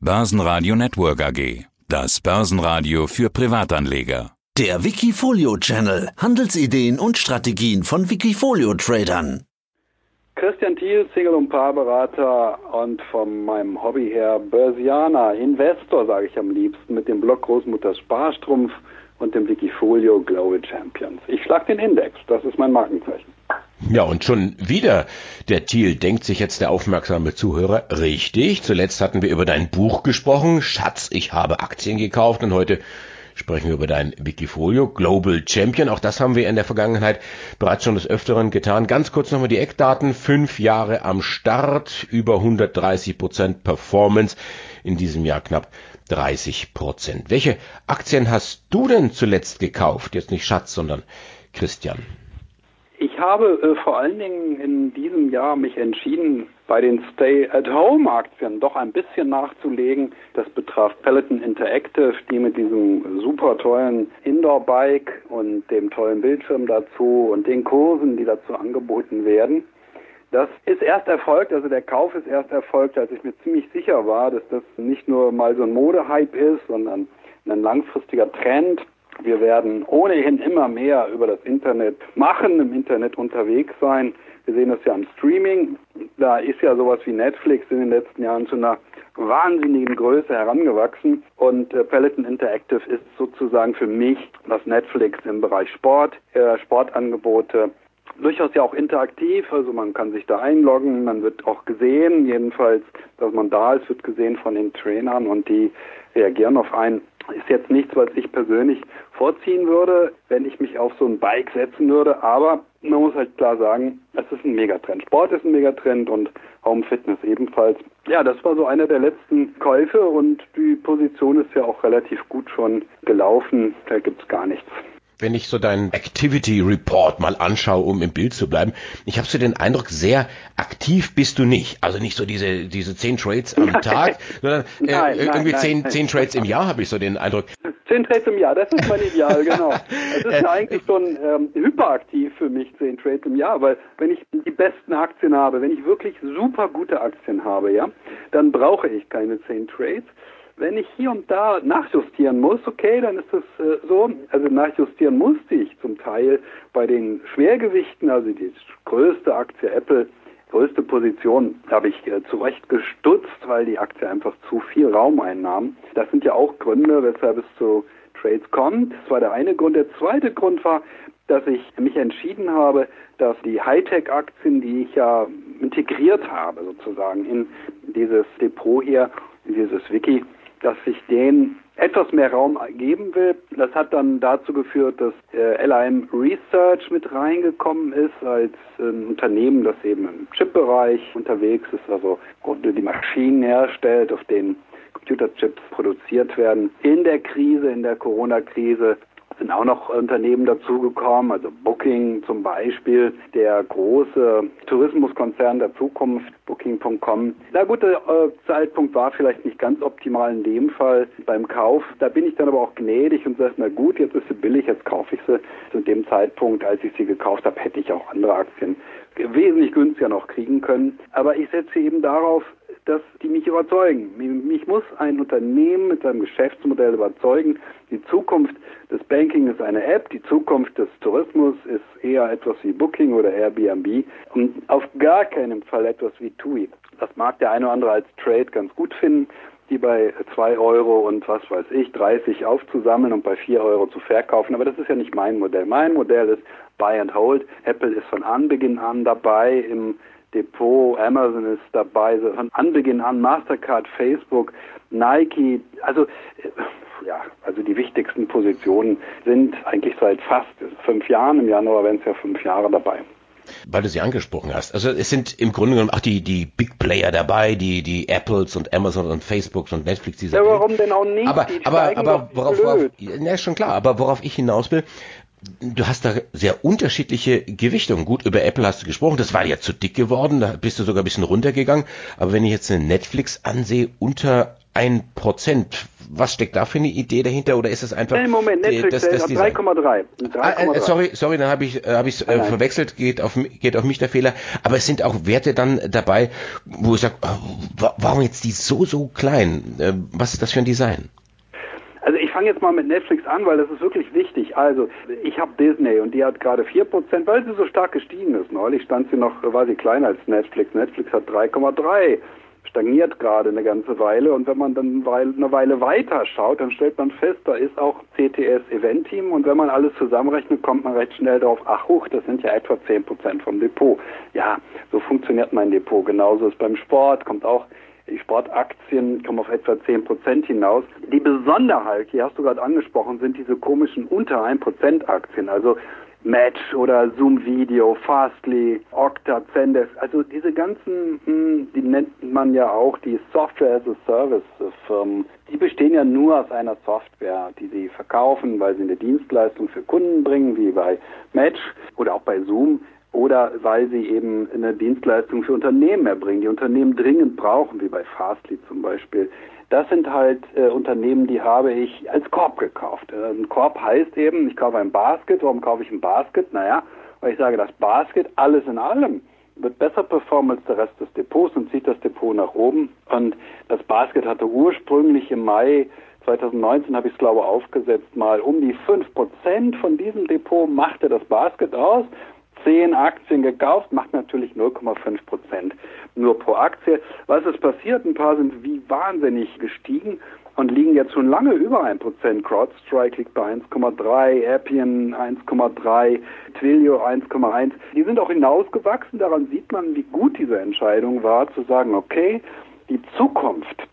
Börsenradio Network AG. Das Börsenradio für Privatanleger. Der Wikifolio Channel. Handelsideen und Strategien von Wikifolio Tradern. Christian Thiel, Single- und Paarberater und von meinem Hobby her Börsianer, Investor, sage ich am liebsten, mit dem Blog Großmutters Sparstrumpf und dem Wikifolio Global Champions. Ich schlag den Index, das ist mein Markenzeichen. Ja, und schon wieder, der Thiel denkt sich jetzt der aufmerksame Zuhörer, richtig, zuletzt hatten wir über dein Buch gesprochen, Schatz, ich habe Aktien gekauft und heute sprechen wir über dein Wikifolio Global Champion. Auch das haben wir in der Vergangenheit bereits schon des Öfteren getan. Ganz kurz nochmal die Eckdaten. Fünf Jahre am Start, über 130 Prozent Performance. In diesem Jahr knapp 30 Prozent. Welche Aktien hast du denn zuletzt gekauft? Jetzt nicht Schatz, sondern Christian. Ich habe äh, vor allen Dingen in diesem Jahr mich entschieden, bei den Stay-at-Home-Aktien doch ein bisschen nachzulegen. Das betraf Peloton Interactive, die mit diesem super tollen Indoor-Bike und dem tollen Bildschirm dazu und den Kursen, die dazu angeboten werden. Das ist erst erfolgt, also der Kauf ist erst erfolgt, als ich mir ziemlich sicher war, dass das nicht nur mal so ein Modehype ist, sondern ein langfristiger Trend wir werden ohnehin immer mehr über das Internet machen, im Internet unterwegs sein. Wir sehen das ja am Streaming. Da ist ja sowas wie Netflix in den letzten Jahren zu einer wahnsinnigen Größe herangewachsen. Und äh, Peloton Interactive ist sozusagen für mich das Netflix im Bereich Sport, äh, Sportangebote. Durchaus ja auch interaktiv, also man kann sich da einloggen, man wird auch gesehen, jedenfalls, dass man da ist, wird gesehen von den Trainern und die reagieren auf einen ist jetzt nichts, was ich persönlich vorziehen würde, wenn ich mich auf so ein Bike setzen würde. Aber man muss halt klar sagen, es ist ein Megatrend. Sport ist ein Megatrend und Home Fitness ebenfalls. Ja, das war so einer der letzten Käufe und die Position ist ja auch relativ gut schon gelaufen. Da gibt's gar nichts wenn ich so deinen Activity Report mal anschaue, um im Bild zu bleiben, ich habe so den Eindruck, sehr aktiv bist du nicht. Also nicht so diese, diese zehn Trades am Tag, sondern äh, nein, irgendwie nein, zehn, nein. zehn Trades im Jahr habe ich so den Eindruck. Zehn Trades im Jahr, das ist mein Ideal, genau. Es ist ja eigentlich schon ähm, hyperaktiv für mich, zehn Trades im Jahr, weil wenn ich die besten Aktien habe, wenn ich wirklich super gute Aktien habe, ja, dann brauche ich keine zehn Trades. Wenn ich hier und da nachjustieren muss, okay, dann ist das äh, so. Also nachjustieren musste ich zum Teil bei den Schwergewichten, also die größte Aktie Apple, größte Position habe ich äh, zurecht weil die Aktie einfach zu viel Raum einnahm. Das sind ja auch Gründe, weshalb es zu Trades kommt. Das war der eine Grund. Der zweite Grund war, dass ich mich entschieden habe, dass die Hightech-Aktien, die ich ja integriert habe sozusagen in dieses Depot hier, in dieses Wiki, dass ich denen etwas mehr Raum geben will. Das hat dann dazu geführt, dass äh, LIM Research mit reingekommen ist als ein Unternehmen, das eben im Chip-Bereich unterwegs ist, also die Maschinen herstellt, auf denen Computerchips produziert werden. In der Krise, in der Corona-Krise sind auch noch Unternehmen dazugekommen, also Booking zum Beispiel, der große Tourismuskonzern der Zukunft, Booking.com. Na gut, der äh, Zeitpunkt war vielleicht nicht ganz optimal in dem Fall beim Kauf. Da bin ich dann aber auch gnädig und sage, na gut, jetzt ist sie billig, jetzt kaufe ich sie. Zu dem Zeitpunkt, als ich sie gekauft habe, hätte ich auch andere Aktien wesentlich günstiger noch kriegen können. Aber ich setze eben darauf, dass die mich überzeugen. Mich muss ein Unternehmen mit seinem Geschäftsmodell überzeugen. Die Zukunft des Banking ist eine App, die Zukunft des Tourismus ist eher etwas wie Booking oder Airbnb und auf gar keinen Fall etwas wie TUI. Das mag der eine oder andere als Trade ganz gut finden, die bei zwei Euro und was weiß ich, 30 aufzusammeln und bei vier Euro zu verkaufen. Aber das ist ja nicht mein Modell. Mein Modell ist Buy and Hold. Apple ist von Anbeginn an dabei im Depot, Amazon ist dabei, von Anbeginn an Mastercard, Facebook, Nike, also äh, ja, also die wichtigsten Positionen sind eigentlich seit fast fünf Jahren, im Januar werden es ja fünf Jahre dabei weil du sie angesprochen hast. Also es sind im Grunde genommen auch die, die Big Player dabei, die, die Apples und Amazon und Facebooks und Netflix dieser Ja, warum denn auch nicht? Aber, aber, aber worauf, worauf, ja, ist schon klar, aber worauf ich hinaus will, Du hast da sehr unterschiedliche Gewichtungen. Gut, über Apple hast du gesprochen, das war ja zu dick geworden, da bist du sogar ein bisschen runtergegangen. Aber wenn ich jetzt eine Netflix ansehe, unter ein Prozent, was steckt da für eine Idee dahinter oder ist es einfach? Nein, Moment, Netflix 3,3. Ah, äh, sorry, sorry, dann habe ich äh, habe ich äh, verwechselt, geht auf geht auf mich der Fehler. Aber es sind auch Werte dann dabei, wo ich sage, warum jetzt die so so klein? Äh, was ist das für ein Design? Fange jetzt mal mit Netflix an, weil das ist wirklich wichtig. Also ich habe Disney und die hat gerade 4%, weil sie so stark gestiegen ist. Neulich stand sie noch, war sie kleiner als Netflix. Netflix hat 3,3 stagniert gerade eine ganze Weile und wenn man dann eine Weile weiter schaut, dann stellt man fest, da ist auch CTS Event Team und wenn man alles zusammenrechnet, kommt man recht schnell darauf, ach hoch, das sind ja etwa 10% vom Depot. Ja, so funktioniert mein Depot. Genauso ist beim Sport, kommt auch Sportaktien kommen auf etwa 10% hinaus. Die Besonderheit, die hast du gerade angesprochen, sind diese komischen unter 1% Aktien. Also Match oder Zoom Video, Fastly, Okta, Zendesk, also diese ganzen, hm, die nennt man ja auch die Software as a Service Firmen, die bestehen ja nur aus einer Software, die sie verkaufen, weil sie eine Dienstleistung für Kunden bringen, wie bei Match oder auch bei Zoom oder weil sie eben eine Dienstleistung für Unternehmen erbringen, die Unternehmen dringend brauchen, wie bei Fastly zum Beispiel. Das sind halt äh, Unternehmen, die habe ich als Korb gekauft. Äh, ein Korb heißt eben, ich kaufe ein Basket. Warum kaufe ich ein Basket? Naja, weil ich sage, das Basket, alles in allem, wird besser performen als der Rest des Depots und zieht das Depot nach oben. Und das Basket hatte ursprünglich im Mai 2019 habe ich es glaube aufgesetzt, mal um die 5% von diesem Depot machte das Basket aus zehn Aktien gekauft, macht natürlich 0,5 Prozent nur pro Aktie. Was ist passiert? Ein paar sind wie wahnsinnig gestiegen und liegen jetzt schon lange über 1 Prozent. CrowdStrike liegt bei 1,3, Appian 1,3, Twilio 1,1. Die sind auch hinausgewachsen. Daran sieht man, wie gut diese Entscheidung war, zu sagen, okay, die Zukunft,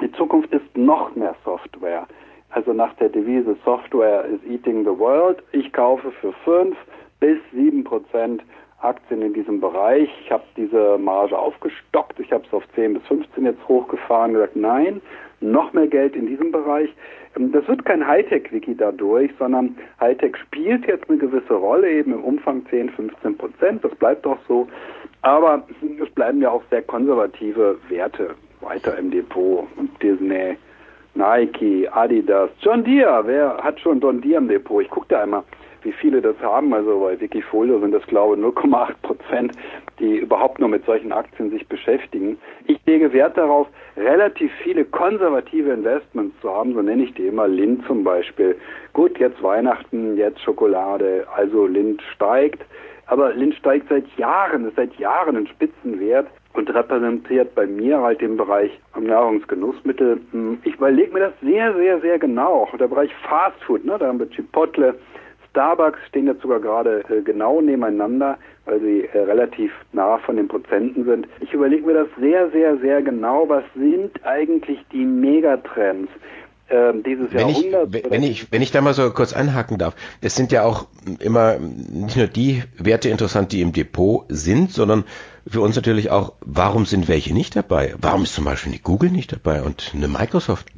die Zukunft ist noch mehr Software. Also nach der Devise Software is eating the world. Ich kaufe für fünf bis 7 Prozent Aktien in diesem Bereich. Ich habe diese Marge aufgestockt. Ich habe es auf 10 bis 15 jetzt hochgefahren gesagt, nein, noch mehr Geld in diesem Bereich. Ähm, das wird kein Hightech-Wiki dadurch, sondern Hightech spielt jetzt eine gewisse Rolle, eben im Umfang 10, 15 Prozent. Das bleibt auch so. Aber es bleiben ja auch sehr konservative Werte weiter im Depot. Disney, Nike, Adidas, John Deere. Wer hat schon John Deere im Depot? Ich gucke da einmal wie viele das haben. Also bei Wikifolio sind das glaube ich 0,8 Prozent, die überhaupt nur mit solchen Aktien sich beschäftigen. Ich lege Wert darauf, relativ viele konservative Investments zu haben, so nenne ich die immer, Lind zum Beispiel. Gut, jetzt Weihnachten, jetzt Schokolade, also Lind steigt. Aber Lind steigt seit Jahren, ist seit Jahren ein Spitzenwert und repräsentiert bei mir halt den Bereich Nahrungsgenussmittel. Hm, ich überlege mir das sehr, sehr, sehr genau. Auch der Bereich Fastfood, ne, da haben wir Chipotle, Starbucks stehen jetzt sogar gerade äh, genau nebeneinander, weil sie äh, relativ nah von den Prozenten sind. Ich überlege mir das sehr, sehr, sehr genau. Was sind eigentlich die Megatrends? Ähm, dieses wenn. Ich, wenn, ich, wenn ich da mal so kurz einhaken darf, es sind ja auch immer nicht nur die Werte interessant, die im Depot sind, sondern für uns natürlich auch, warum sind welche nicht dabei? Warum ist zum Beispiel eine Google nicht dabei und eine Microsoft?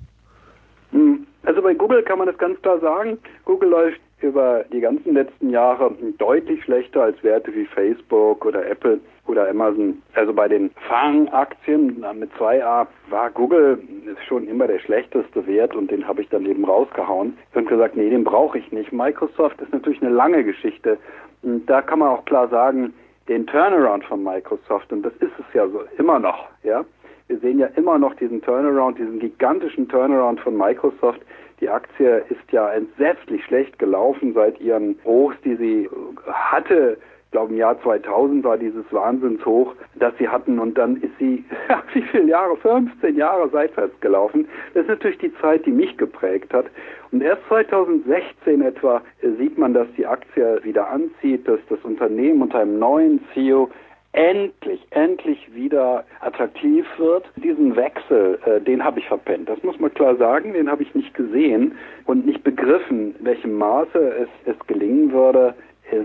Hm, also bei Google kann man das ganz klar sagen. Google läuft über die ganzen letzten Jahre deutlich schlechter als Werte wie Facebook oder Apple oder Amazon. Also bei den Fangaktien mit 2a war Google schon immer der schlechteste Wert und den habe ich dann eben rausgehauen und gesagt, nee, den brauche ich nicht. Microsoft ist natürlich eine lange Geschichte. Und da kann man auch klar sagen, den Turnaround von Microsoft, und das ist es ja so immer noch, ja. Wir sehen ja immer noch diesen Turnaround, diesen gigantischen Turnaround von Microsoft, die Aktie ist ja entsetzlich schlecht gelaufen seit ihren Hochs, die sie hatte. Ich glaube, im Jahr 2000 war dieses Wahnsinnshoch, das sie hatten. Und dann ist sie, wie viele Jahre? 15 Jahre seitwärts gelaufen. Das ist natürlich die Zeit, die mich geprägt hat. Und erst 2016 etwa sieht man, dass die Aktie wieder anzieht, dass das Unternehmen unter einem neuen CEO endlich, endlich wieder attraktiv wird. Diesen Wechsel, äh, den habe ich verpennt. Das muss man klar sagen, den habe ich nicht gesehen und nicht begriffen, in welchem Maße es, es gelingen würde,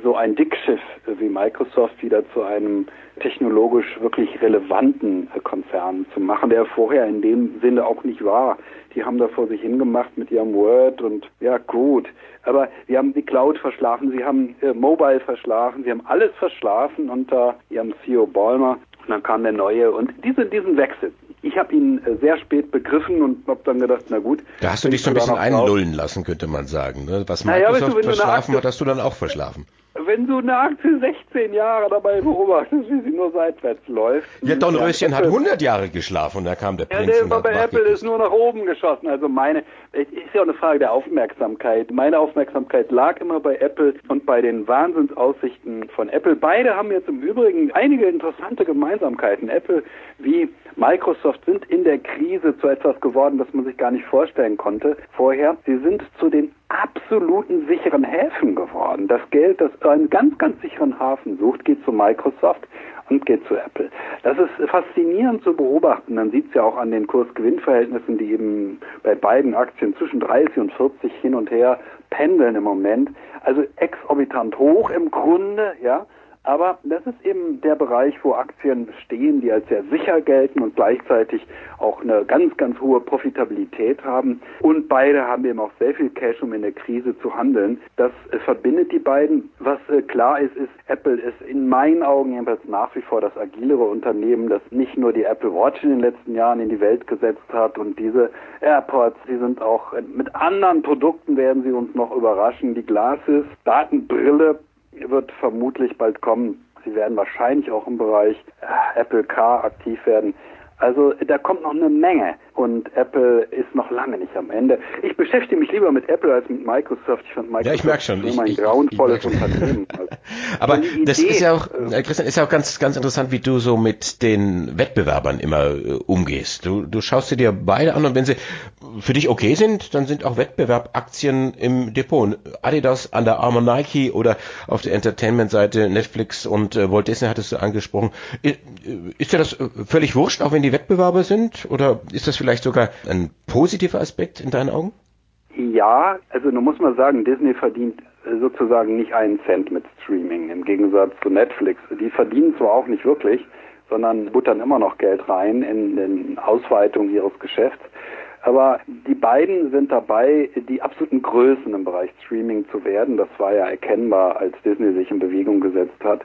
so ein Dickschiff wie Microsoft wieder zu einem technologisch wirklich relevanten äh, Konzern zu machen, der vorher in dem Sinne auch nicht war. Die haben da vor sich hingemacht mit ihrem Word und ja gut. Aber sie haben die Cloud verschlafen, sie haben äh, Mobile verschlafen, sie haben alles verschlafen unter ihrem CEO Ballmer. Und dann kam der neue und diese, diesen Wechsel, Ich habe ihn äh, sehr spät begriffen und habe dann gedacht, na gut. Da hast du dich so ein bisschen einlullen lassen, könnte man sagen. Ne? Was Microsoft naja, du, verschlafen hat, hast du dann auch verschlafen wenn du eine Aktie 16 Jahre dabei beobachtest, wie sie nur seitwärts läuft. Ja, Dornröschen hat 100 Jahre geschlafen und da kam der Prinz. Ja, der war bei Apple ist nur nach oben geschossen. Also meine, ist ja auch eine Frage der Aufmerksamkeit. Meine Aufmerksamkeit lag immer bei Apple und bei den Wahnsinnsaussichten von Apple. Beide haben jetzt im Übrigen einige interessante Gemeinsamkeiten. Apple wie Microsoft sind in der Krise zu etwas geworden, das man sich gar nicht vorstellen konnte vorher. Sie sind zu den absoluten sicheren Häfen geworden. Das Geld, das einen ganz, ganz sicheren Hafen sucht, geht zu Microsoft und geht zu Apple. Das ist faszinierend zu beobachten. Man sieht es ja auch an den Kurs-Gewinn-Verhältnissen, die eben bei beiden Aktien zwischen 30 und 40 hin und her pendeln im Moment. Also exorbitant hoch im Grunde, ja. Aber das ist eben der Bereich, wo Aktien stehen, die als sehr sicher gelten und gleichzeitig auch eine ganz, ganz hohe Profitabilität haben. Und beide haben eben auch sehr viel Cash, um in der Krise zu handeln. Das äh, verbindet die beiden. Was äh, klar ist, ist, Apple ist in meinen Augen jedenfalls nach wie vor das agilere Unternehmen, das nicht nur die Apple Watch in den letzten Jahren in die Welt gesetzt hat und diese AirPods, die sind auch mit anderen Produkten werden sie uns noch überraschen. Die Glasses, Datenbrille, wird vermutlich bald kommen. Sie werden wahrscheinlich auch im Bereich äh, Apple Car aktiv werden. Also da kommt noch eine Menge und Apple ist noch lange nicht am Ende. Ich beschäftige mich lieber mit Apple als mit Microsoft. Ich fand Microsoft ja, ich merke schon. immer ein grauenvolles Unternehmen. Aber Idee, das ist ja auch, äh, Christian, ist ja auch ganz, ganz interessant, wie du so mit den Wettbewerbern immer äh, umgehst. Du, du schaust dir dir beide an und wenn sie für dich okay sind, dann sind auch Wettbewerbaktien im Depot. Adidas, Under Armour, Nike oder auf der Entertainment-Seite Netflix und äh, Walt Disney hattest du angesprochen. Ist dir das äh, völlig wurscht, auch wenn die Wettbewerber sind? Oder ist das vielleicht sogar ein positiver Aspekt in deinen Augen? Ja, also nun muss man sagen, Disney verdient äh, sozusagen nicht einen Cent mit Streaming im Gegensatz zu Netflix. Die verdienen zwar auch nicht wirklich, sondern buttern immer noch Geld rein in, in Ausweitung ihres Geschäfts. Aber die beiden sind dabei, die absoluten Größen im Bereich Streaming zu werden. Das war ja erkennbar, als Disney sich in Bewegung gesetzt hat.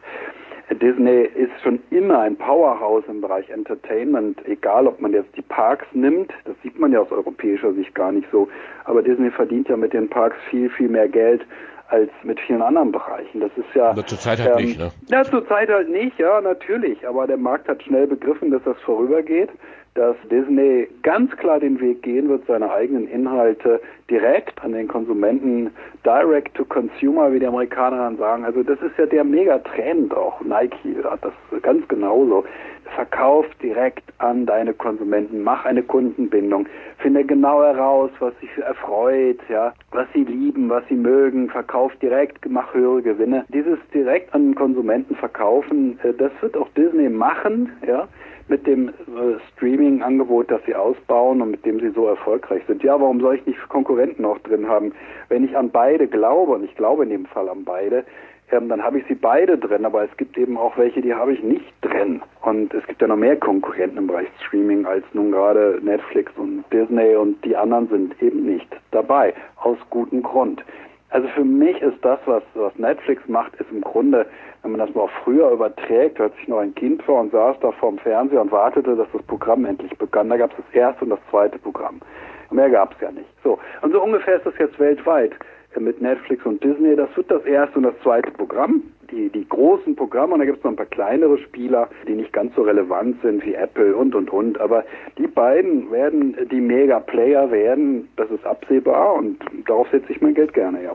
Disney ist schon immer ein Powerhouse im Bereich Entertainment, egal ob man jetzt die Parks nimmt, das sieht man ja aus europäischer Sicht gar nicht so, aber Disney verdient ja mit den Parks viel, viel mehr Geld als mit vielen anderen Bereichen. Das ist ja. Aber zurzeit halt ähm, nicht, ne? Ja, zurzeit halt nicht, ja, natürlich. Aber der Markt hat schnell begriffen, dass das vorübergeht dass Disney ganz klar den Weg gehen wird, seine eigenen Inhalte direkt an den Konsumenten, direct to consumer, wie die Amerikaner dann sagen. Also das ist ja der Megatrend auch. Nike hat das ganz genauso. Verkauf direkt an deine Konsumenten, mach eine Kundenbindung, finde genau heraus, was sie erfreut, ja, was sie lieben, was sie mögen, verkauf direkt, mach höhere Gewinne. Dieses direkt an Konsumenten verkaufen, äh, das wird auch Disney machen, ja mit dem äh, Streaming-Angebot, das sie ausbauen und mit dem sie so erfolgreich sind. Ja, warum soll ich nicht Konkurrenten auch drin haben? Wenn ich an beide glaube, und ich glaube in dem Fall an beide, ähm, dann habe ich sie beide drin, aber es gibt eben auch welche, die habe ich nicht drin. Und es gibt ja noch mehr Konkurrenten im Bereich Streaming als nun gerade Netflix und Disney und die anderen sind eben nicht dabei, aus gutem Grund. Also für mich ist das, was, was Netflix macht, ist im Grunde, wenn man das mal früher überträgt, hört sich noch ein Kind vor und saß da vorm Fernseher und wartete, dass das Programm endlich begann. Da gab es das erste und das zweite Programm. Mehr gab es ja nicht. So. Und so ungefähr ist das jetzt weltweit mit Netflix und Disney. Das wird das erste und das zweite Programm. Die, die großen Programme, und da gibt es noch ein paar kleinere Spieler, die nicht ganz so relevant sind wie Apple und und und. Aber die beiden werden die Mega-Player werden, das ist absehbar und darauf setze ich mein Geld gerne, ja.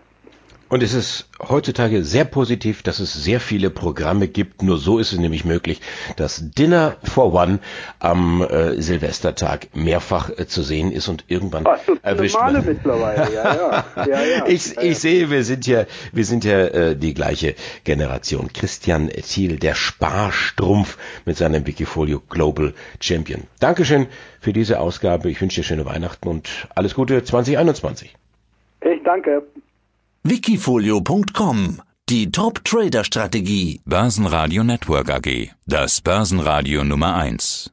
Und es ist heutzutage sehr positiv, dass es sehr viele Programme gibt. Nur so ist es nämlich möglich, dass Dinner for One am äh, Silvestertag mehrfach äh, zu sehen ist und irgendwann Ach, erwischt man. mittlerweile, ja, ja. ja, ja. ich, ich sehe, wir sind ja, wir sind ja äh, die gleiche Generation. Christian Thiel, der Sparstrumpf mit seinem Wikifolio Global Champion. Dankeschön für diese Ausgabe. Ich wünsche dir schöne Weihnachten und alles Gute 2021. Ich danke. Wikifolio.com Die Top-Trader-Strategie. Börsenradio Network AG. Das Börsenradio Nummer 1.